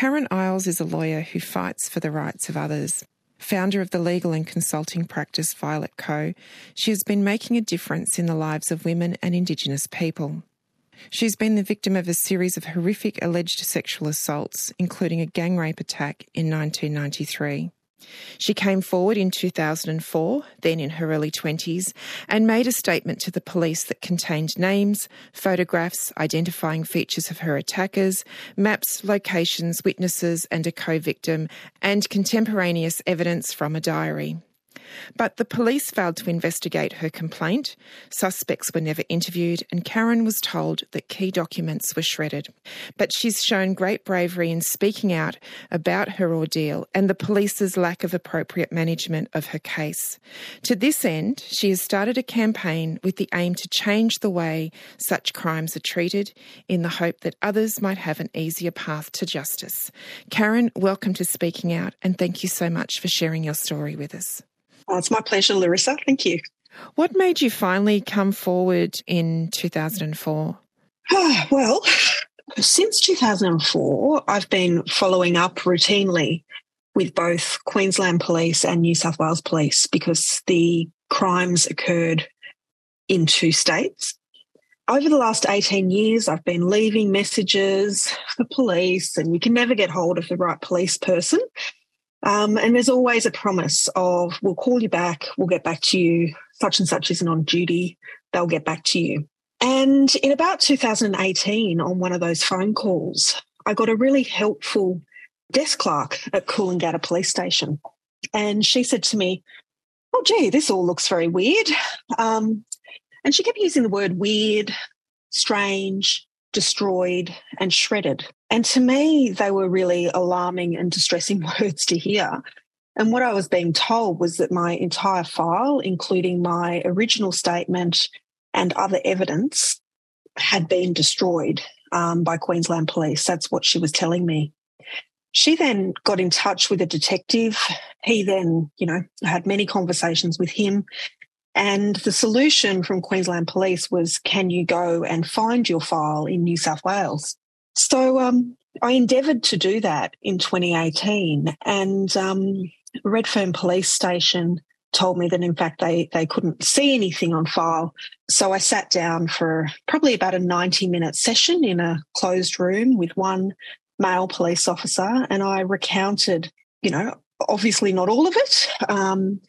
Karen Iles is a lawyer who fights for the rights of others. Founder of the legal and consulting practice Violet Co., she has been making a difference in the lives of women and Indigenous people. She's been the victim of a series of horrific alleged sexual assaults, including a gang rape attack in 1993. She came forward in 2004, then in her early 20s, and made a statement to the police that contained names, photographs, identifying features of her attackers, maps, locations, witnesses, and a co victim, and contemporaneous evidence from a diary. But the police failed to investigate her complaint, suspects were never interviewed, and Karen was told that key documents were shredded. But she's shown great bravery in speaking out about her ordeal and the police's lack of appropriate management of her case. To this end, she has started a campaign with the aim to change the way such crimes are treated in the hope that others might have an easier path to justice. Karen, welcome to Speaking Out and thank you so much for sharing your story with us. Oh, it's my pleasure, Larissa. Thank you. What made you finally come forward in 2004? Ah, well, since 2004, I've been following up routinely with both Queensland Police and New South Wales Police because the crimes occurred in two states. Over the last 18 years, I've been leaving messages for police, and you can never get hold of the right police person. Um, and there's always a promise of, we'll call you back, we'll get back to you, such and such isn't on duty, they'll get back to you. And in about 2018, on one of those phone calls, I got a really helpful desk clerk at Coolangatta Police Station. And she said to me, Oh, gee, this all looks very weird. Um, and she kept using the word weird, strange, destroyed, and shredded. And to me, they were really alarming and distressing words to hear. And what I was being told was that my entire file, including my original statement and other evidence, had been destroyed um, by Queensland Police. That's what she was telling me. She then got in touch with a detective. He then, you know, had many conversations with him. And the solution from Queensland Police was can you go and find your file in New South Wales? So um, I endeavoured to do that in 2018, and um, Redfern Police Station told me that in fact they they couldn't see anything on file. So I sat down for probably about a 90 minute session in a closed room with one male police officer, and I recounted, you know, obviously not all of it. Um,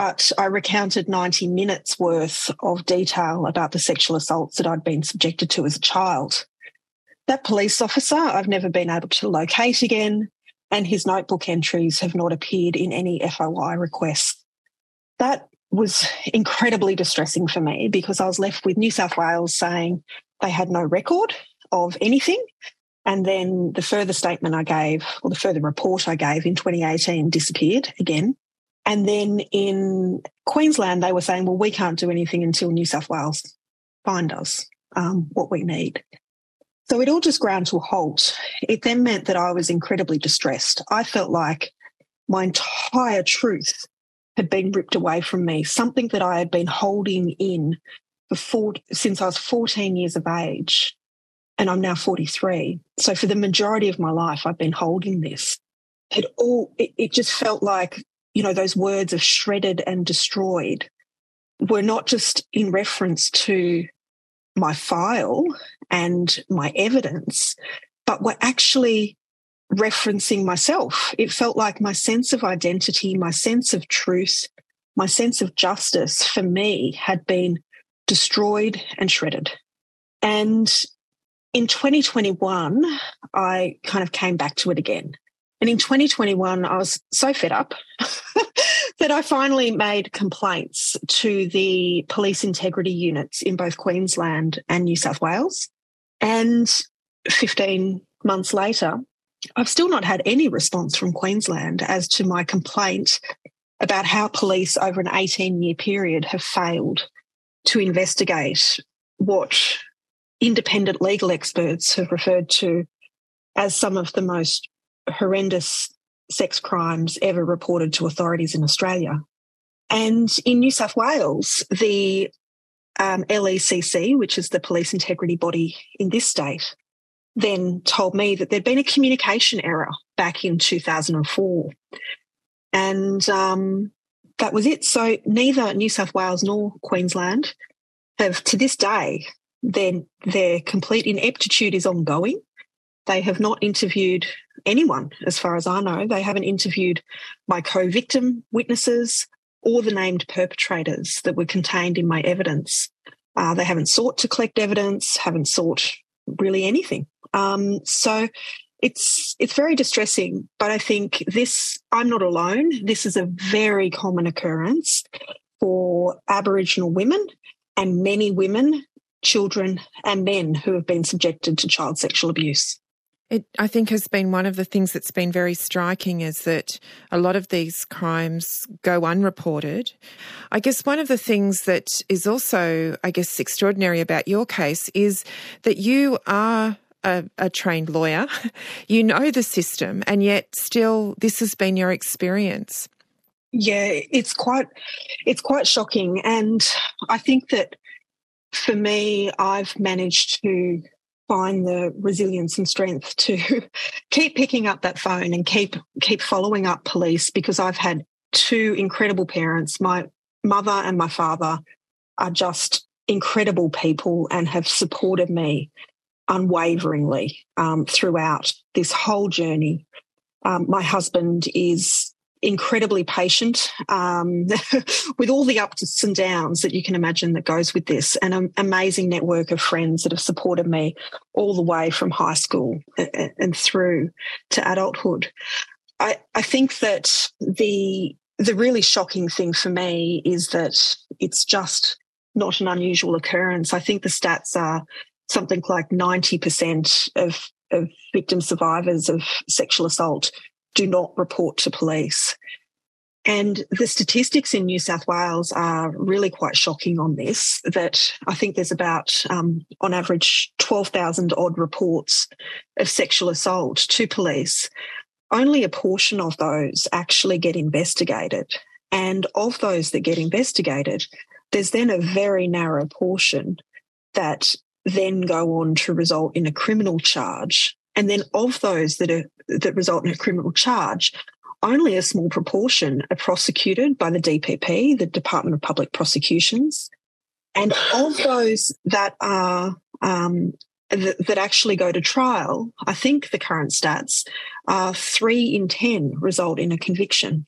but I recounted 90 minutes worth of detail about the sexual assaults that I'd been subjected to as a child. That police officer I've never been able to locate again, and his notebook entries have not appeared in any FOI requests. That was incredibly distressing for me because I was left with New South Wales saying they had no record of anything. And then the further statement I gave, or the further report I gave in 2018, disappeared again. And then in Queensland, they were saying, well, we can't do anything until New South Wales find us um, what we need. So it all just ground to a halt. It then meant that I was incredibly distressed. I felt like my entire truth had been ripped away from me, something that I had been holding in before since I was 14 years of age. And I'm now 43. So for the majority of my life, I've been holding this. It all, it, it just felt like, you know, those words of shredded and destroyed were not just in reference to my file and my evidence, but were actually referencing myself. It felt like my sense of identity, my sense of truth, my sense of justice for me had been destroyed and shredded. And in 2021, I kind of came back to it again. And in 2021, I was so fed up that I finally made complaints to the police integrity units in both Queensland and New South Wales. And 15 months later, I've still not had any response from Queensland as to my complaint about how police over an 18 year period have failed to investigate what independent legal experts have referred to as some of the most horrendous sex crimes ever reported to authorities in Australia. And in New South Wales, the um, LECC, which is the police integrity body in this state, then told me that there'd been a communication error back in 2004. And um, that was it. So neither New South Wales nor Queensland have, to this day, their, their complete ineptitude is ongoing. They have not interviewed anyone, as far as I know. They haven't interviewed my co victim witnesses or the named perpetrators that were contained in my evidence. Uh, they haven't sought to collect evidence, haven't sought really anything. Um, so it's it's very distressing. But I think this I'm not alone. This is a very common occurrence for Aboriginal women and many women, children, and men who have been subjected to child sexual abuse. It, I think, has been one of the things that's been very striking is that a lot of these crimes go unreported. I guess one of the things that is also, I guess, extraordinary about your case is that you are a, a, trained lawyer, you know the system, and yet still this has been your experience. Yeah, it's quite it's quite shocking, and I think that for me, I've managed to find the resilience and strength to keep picking up that phone and keep keep following up police because I've had two incredible parents. My mother and my father are just incredible people and have supported me unwaveringly um, throughout this whole journey. Um, my husband is incredibly patient um, with all the ups and downs that you can imagine that goes with this, and an amazing network of friends that have supported me all the way from high school and through to adulthood. I, I think that the the really shocking thing for me is that it's just not an unusual occurrence. I think the stats are something like 90% of, of victim survivors of sexual assault do not report to police. And the statistics in New South Wales are really quite shocking on this. That I think there's about, um, on average, 12,000 odd reports of sexual assault to police. Only a portion of those actually get investigated. And of those that get investigated, there's then a very narrow portion that then go on to result in a criminal charge and then of those that are that result in a criminal charge, only a small proportion are prosecuted by the DPP, the Department of Public Prosecutions. And of those that are um, that, that actually go to trial, I think the current stats are three in 10 result in a conviction.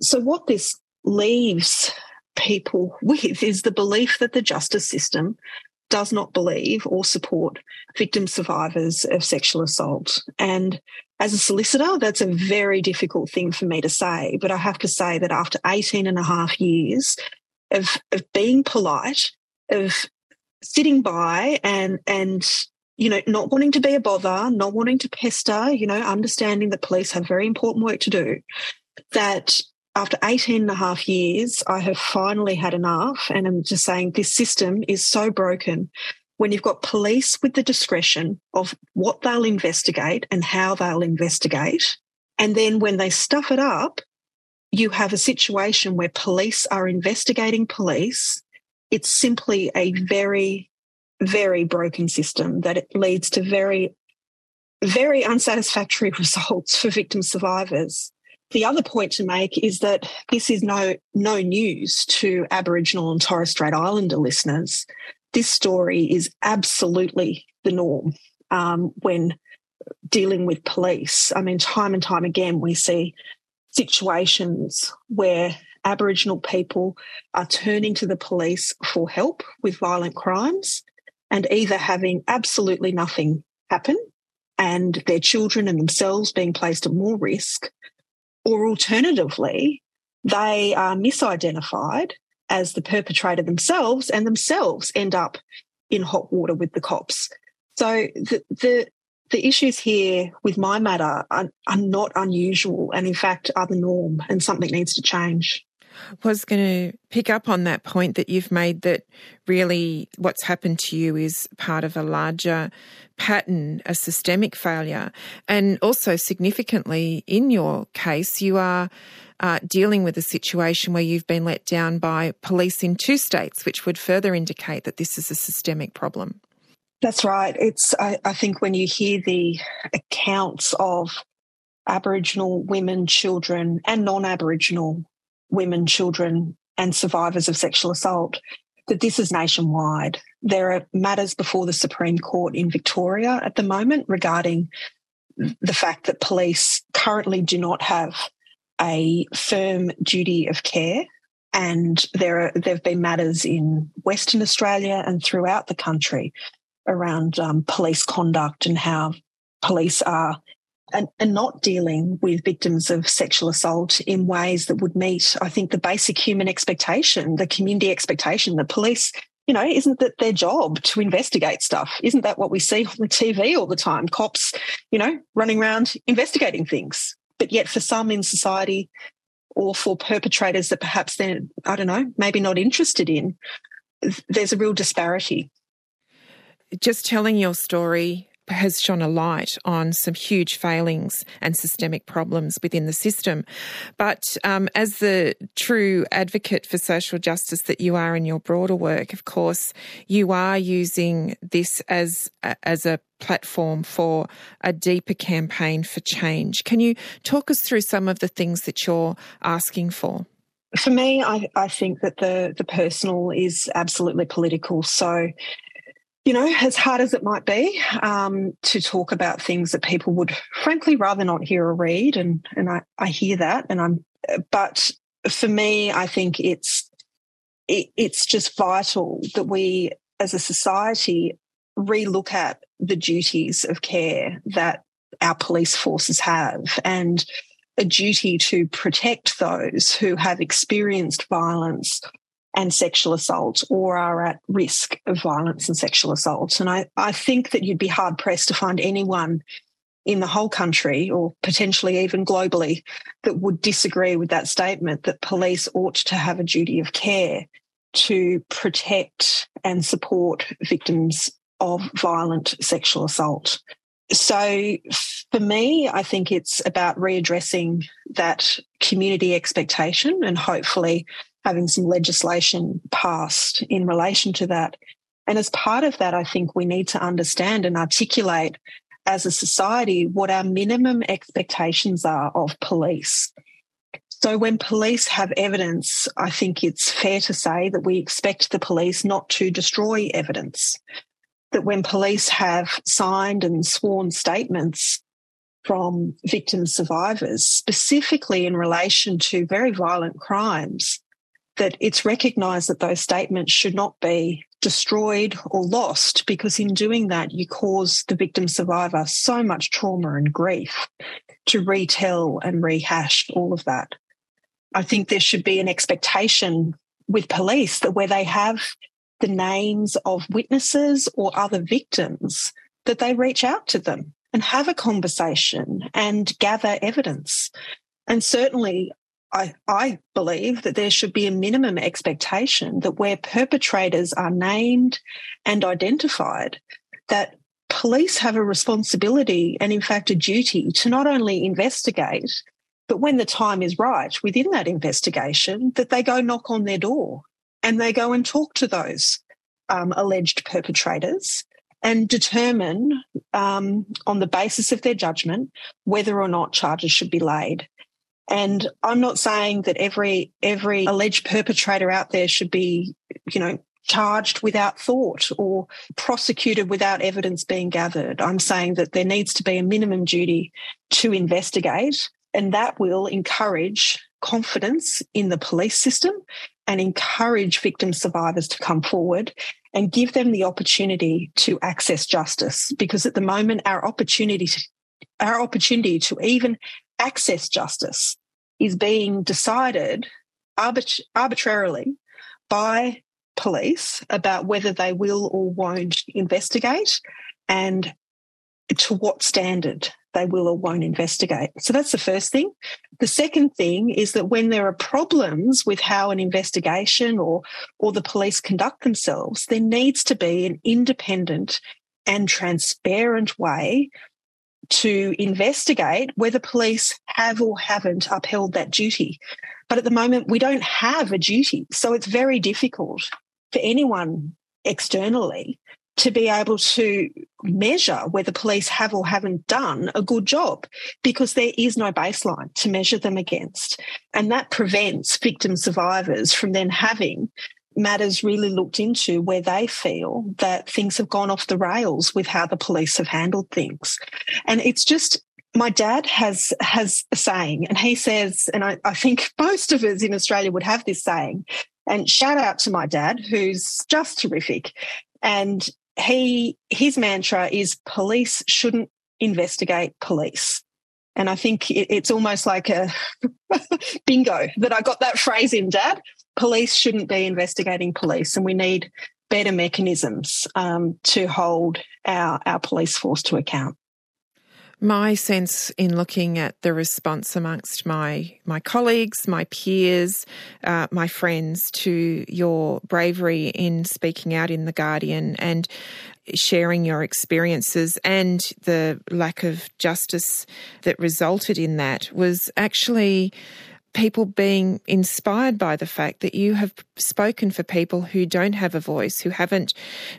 So, what this leaves people with is the belief that the justice system does not believe or support victim survivors of sexual assault. And as a solicitor, that's a very difficult thing for me to say. But I have to say that after 18 and a half years of, of being polite, of sitting by and, and, you know, not wanting to be a bother, not wanting to pester, you know, understanding that police have very important work to do, that after 18 and a half years, I have finally had enough. And I'm just saying this system is so broken. When you've got police with the discretion of what they'll investigate and how they'll investigate, and then when they stuff it up, you have a situation where police are investigating police. It's simply a very, very broken system that it leads to very, very unsatisfactory results for victim survivors. The other point to make is that this is no no news to Aboriginal and Torres Strait Islander listeners. This story is absolutely the norm um, when dealing with police. I mean, time and time again, we see situations where Aboriginal people are turning to the police for help with violent crimes and either having absolutely nothing happen and their children and themselves being placed at more risk, or alternatively, they are misidentified as the perpetrator themselves and themselves end up in hot water with the cops. So the, the, the issues here with my matter are, are not unusual and in fact are the norm and something needs to change was going to pick up on that point that you've made that really what's happened to you is part of a larger pattern, a systemic failure. And also, significantly, in your case, you are uh, dealing with a situation where you've been let down by police in two states, which would further indicate that this is a systemic problem. That's right. It's I, I think when you hear the accounts of Aboriginal women, children, and non-Aboriginal women, children, and survivors of sexual assault, that this is nationwide. There are matters before the Supreme Court in Victoria at the moment regarding the fact that police currently do not have a firm duty of care. And there are, there have been matters in Western Australia and throughout the country around um, police conduct and how police are and, and, not dealing with victims of sexual assault in ways that would meet, I think, the basic human expectation, the community expectation. The police, you know, isn't that their job to investigate stuff? Isn't that what we see on the TV all the time? Cops, you know, running around investigating things. But yet, for some in society, or for perpetrators that perhaps they're, I don't know, maybe not interested in, there's a real disparity. Just telling your story has shone a light on some huge failings and systemic problems within the system. But um, as the true advocate for social justice that you are in your broader work, of course, you are using this as as a platform for a deeper campaign for change. Can you talk us through some of the things that you're asking for? For me, I, I think that the the personal is absolutely political. So you know, as hard as it might be, um, to talk about things that people would frankly rather not hear or read. And, and I, I hear that. And I'm, but for me, I think it's, it, it's just vital that we as a society relook at the duties of care that our police forces have and a duty to protect those who have experienced violence and sexual assault or are at risk of violence and sexual assault. And I, I think that you'd be hard pressed to find anyone in the whole country or potentially even globally that would disagree with that statement that police ought to have a duty of care to protect and support victims of violent sexual assault. So for me, I think it's about readdressing that community expectation and hopefully having some legislation passed in relation to that. And as part of that, I think we need to understand and articulate as a society what our minimum expectations are of police. So when police have evidence, I think it's fair to say that we expect the police not to destroy evidence. That when police have signed and sworn statements from victim survivors, specifically in relation to very violent crimes, that it's recognised that those statements should not be destroyed or lost because in doing that you cause the victim survivor so much trauma and grief to retell and rehash all of that. I think there should be an expectation with police that where they have the names of witnesses or other victims that they reach out to them and have a conversation and gather evidence. And certainly I, I believe that there should be a minimum expectation that where perpetrators are named and identified, that police have a responsibility and, in fact, a duty to not only investigate, but when the time is right within that investigation, that they go knock on their door and they go and talk to those um, alleged perpetrators and determine um, on the basis of their judgment whether or not charges should be laid. And I'm not saying that every every alleged perpetrator out there should be, you know, charged without thought or prosecuted without evidence being gathered. I'm saying that there needs to be a minimum duty to investigate, and that will encourage confidence in the police system and encourage victim survivors to come forward and give them the opportunity to access justice because at the moment our opportunity to, our opportunity to even access justice is being decided arbit- arbitrarily by police about whether they will or won't investigate and to what standard they will or won't investigate. So that's the first thing. The second thing is that when there are problems with how an investigation or or the police conduct themselves, there needs to be an independent and transparent way to investigate whether police have or haven't upheld that duty. But at the moment, we don't have a duty. So it's very difficult for anyone externally to be able to measure whether police have or haven't done a good job because there is no baseline to measure them against. And that prevents victim survivors from then having matters really looked into where they feel that things have gone off the rails with how the police have handled things. And it's just my dad has has a saying, and he says, and I, I think most of us in Australia would have this saying. And shout out to my dad, who's just terrific. And he his mantra is police shouldn't investigate police. And I think it's almost like a bingo that I got that phrase in, Dad. Police shouldn't be investigating police, and we need better mechanisms um, to hold our, our police force to account. My sense in looking at the response amongst my my colleagues, my peers, uh, my friends to your bravery in speaking out in the Guardian and sharing your experiences and the lack of justice that resulted in that was actually people being inspired by the fact that you have spoken for people who don't have a voice, who haven't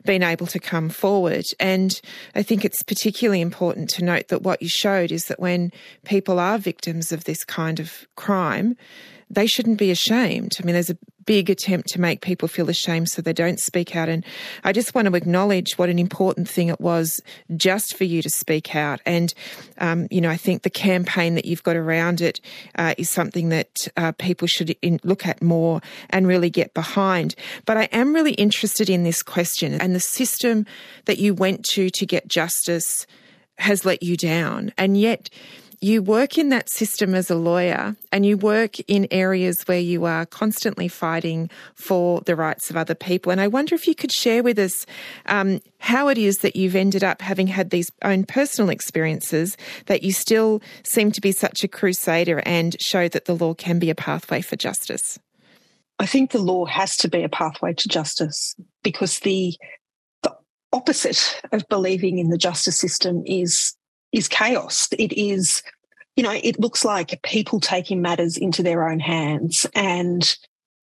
been able to come forward. And I think it's particularly important to note that what you showed is that when people are victims of this kind of crime, they shouldn't be ashamed. I mean, there's a big attempt to make people feel ashamed so they don't speak out. And I just want to acknowledge what an important thing it was just for you to speak out. And, um, you know, I think the campaign that you've got around it uh, is something that uh, people should in, look at more and really get behind. But I am really interested in this question and the system that you went to to get justice has let you down. And yet, you work in that system as a lawyer and you work in areas where you are constantly fighting for the rights of other people. And I wonder if you could share with us um, how it is that you've ended up having had these own personal experiences that you still seem to be such a crusader and show that the law can be a pathway for justice. I think the law has to be a pathway to justice because the the opposite of believing in the justice system is is chaos. It is, you know, it looks like people taking matters into their own hands. And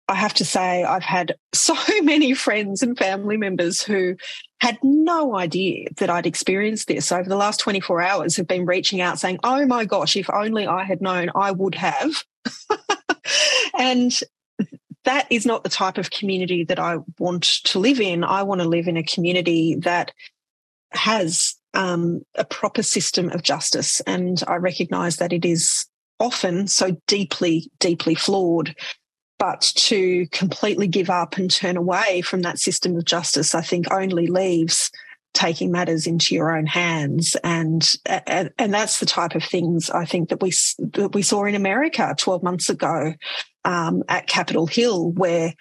I have to say, I've had so many friends and family members who had no idea that I'd experienced this over the last 24 hours have been reaching out saying, Oh my gosh, if only I had known, I would have. and that is not the type of community that I want to live in. I want to live in a community that has um, a proper system of justice. And I recognize that it is often so deeply, deeply flawed. But to completely give up and turn away from that system of justice, I think only leaves taking matters into your own hands and and, and that's the type of things I think that we that we saw in America 12 months ago um, at Capitol Hill where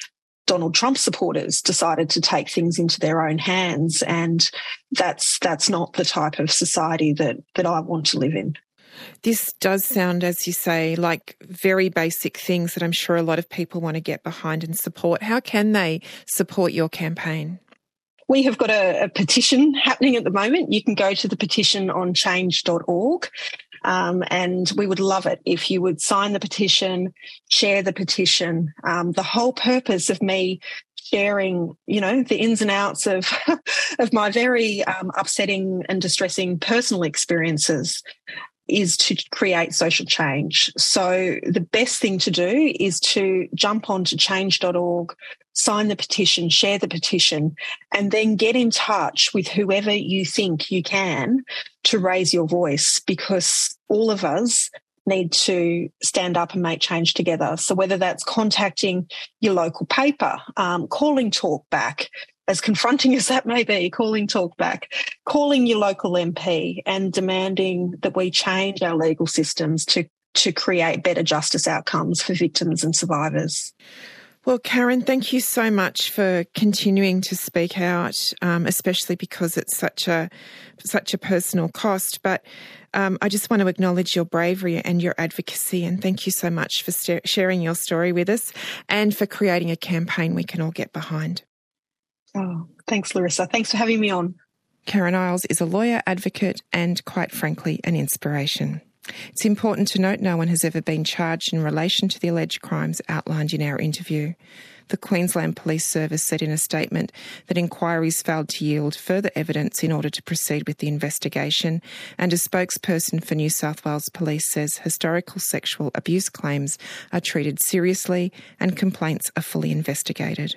Donald Trump supporters decided to take things into their own hands. And that's that's not the type of society that that I want to live in. This does sound, as you say, like very basic things that I'm sure a lot of people want to get behind and support. How can they support your campaign? We have got a, a petition happening at the moment. You can go to the petition on change.org um, and we would love it if you would sign the petition, share the petition. Um, the whole purpose of me sharing, you know, the ins and outs of of my very um, upsetting and distressing personal experiences is to create social change. So the best thing to do is to jump onto change.org, sign the petition, share the petition, and then get in touch with whoever you think you can to raise your voice because all of us need to stand up and make change together. So whether that's contacting your local paper, um, calling Talkback, as confronting as that may be, calling Talkback, calling your local MP and demanding that we change our legal systems to to create better justice outcomes for victims and survivors. Well, Karen, thank you so much for continuing to speak out, um, especially because it's such a such a personal cost. But um, I just want to acknowledge your bravery and your advocacy, and thank you so much for st- sharing your story with us and for creating a campaign we can all get behind. Oh, thanks, Larissa. Thanks for having me on. Karen Iles is a lawyer, advocate, and quite frankly, an inspiration. It's important to note no one has ever been charged in relation to the alleged crimes outlined in our interview. The Queensland Police Service said in a statement that inquiries failed to yield further evidence in order to proceed with the investigation, and a spokesperson for New South Wales Police says historical sexual abuse claims are treated seriously and complaints are fully investigated.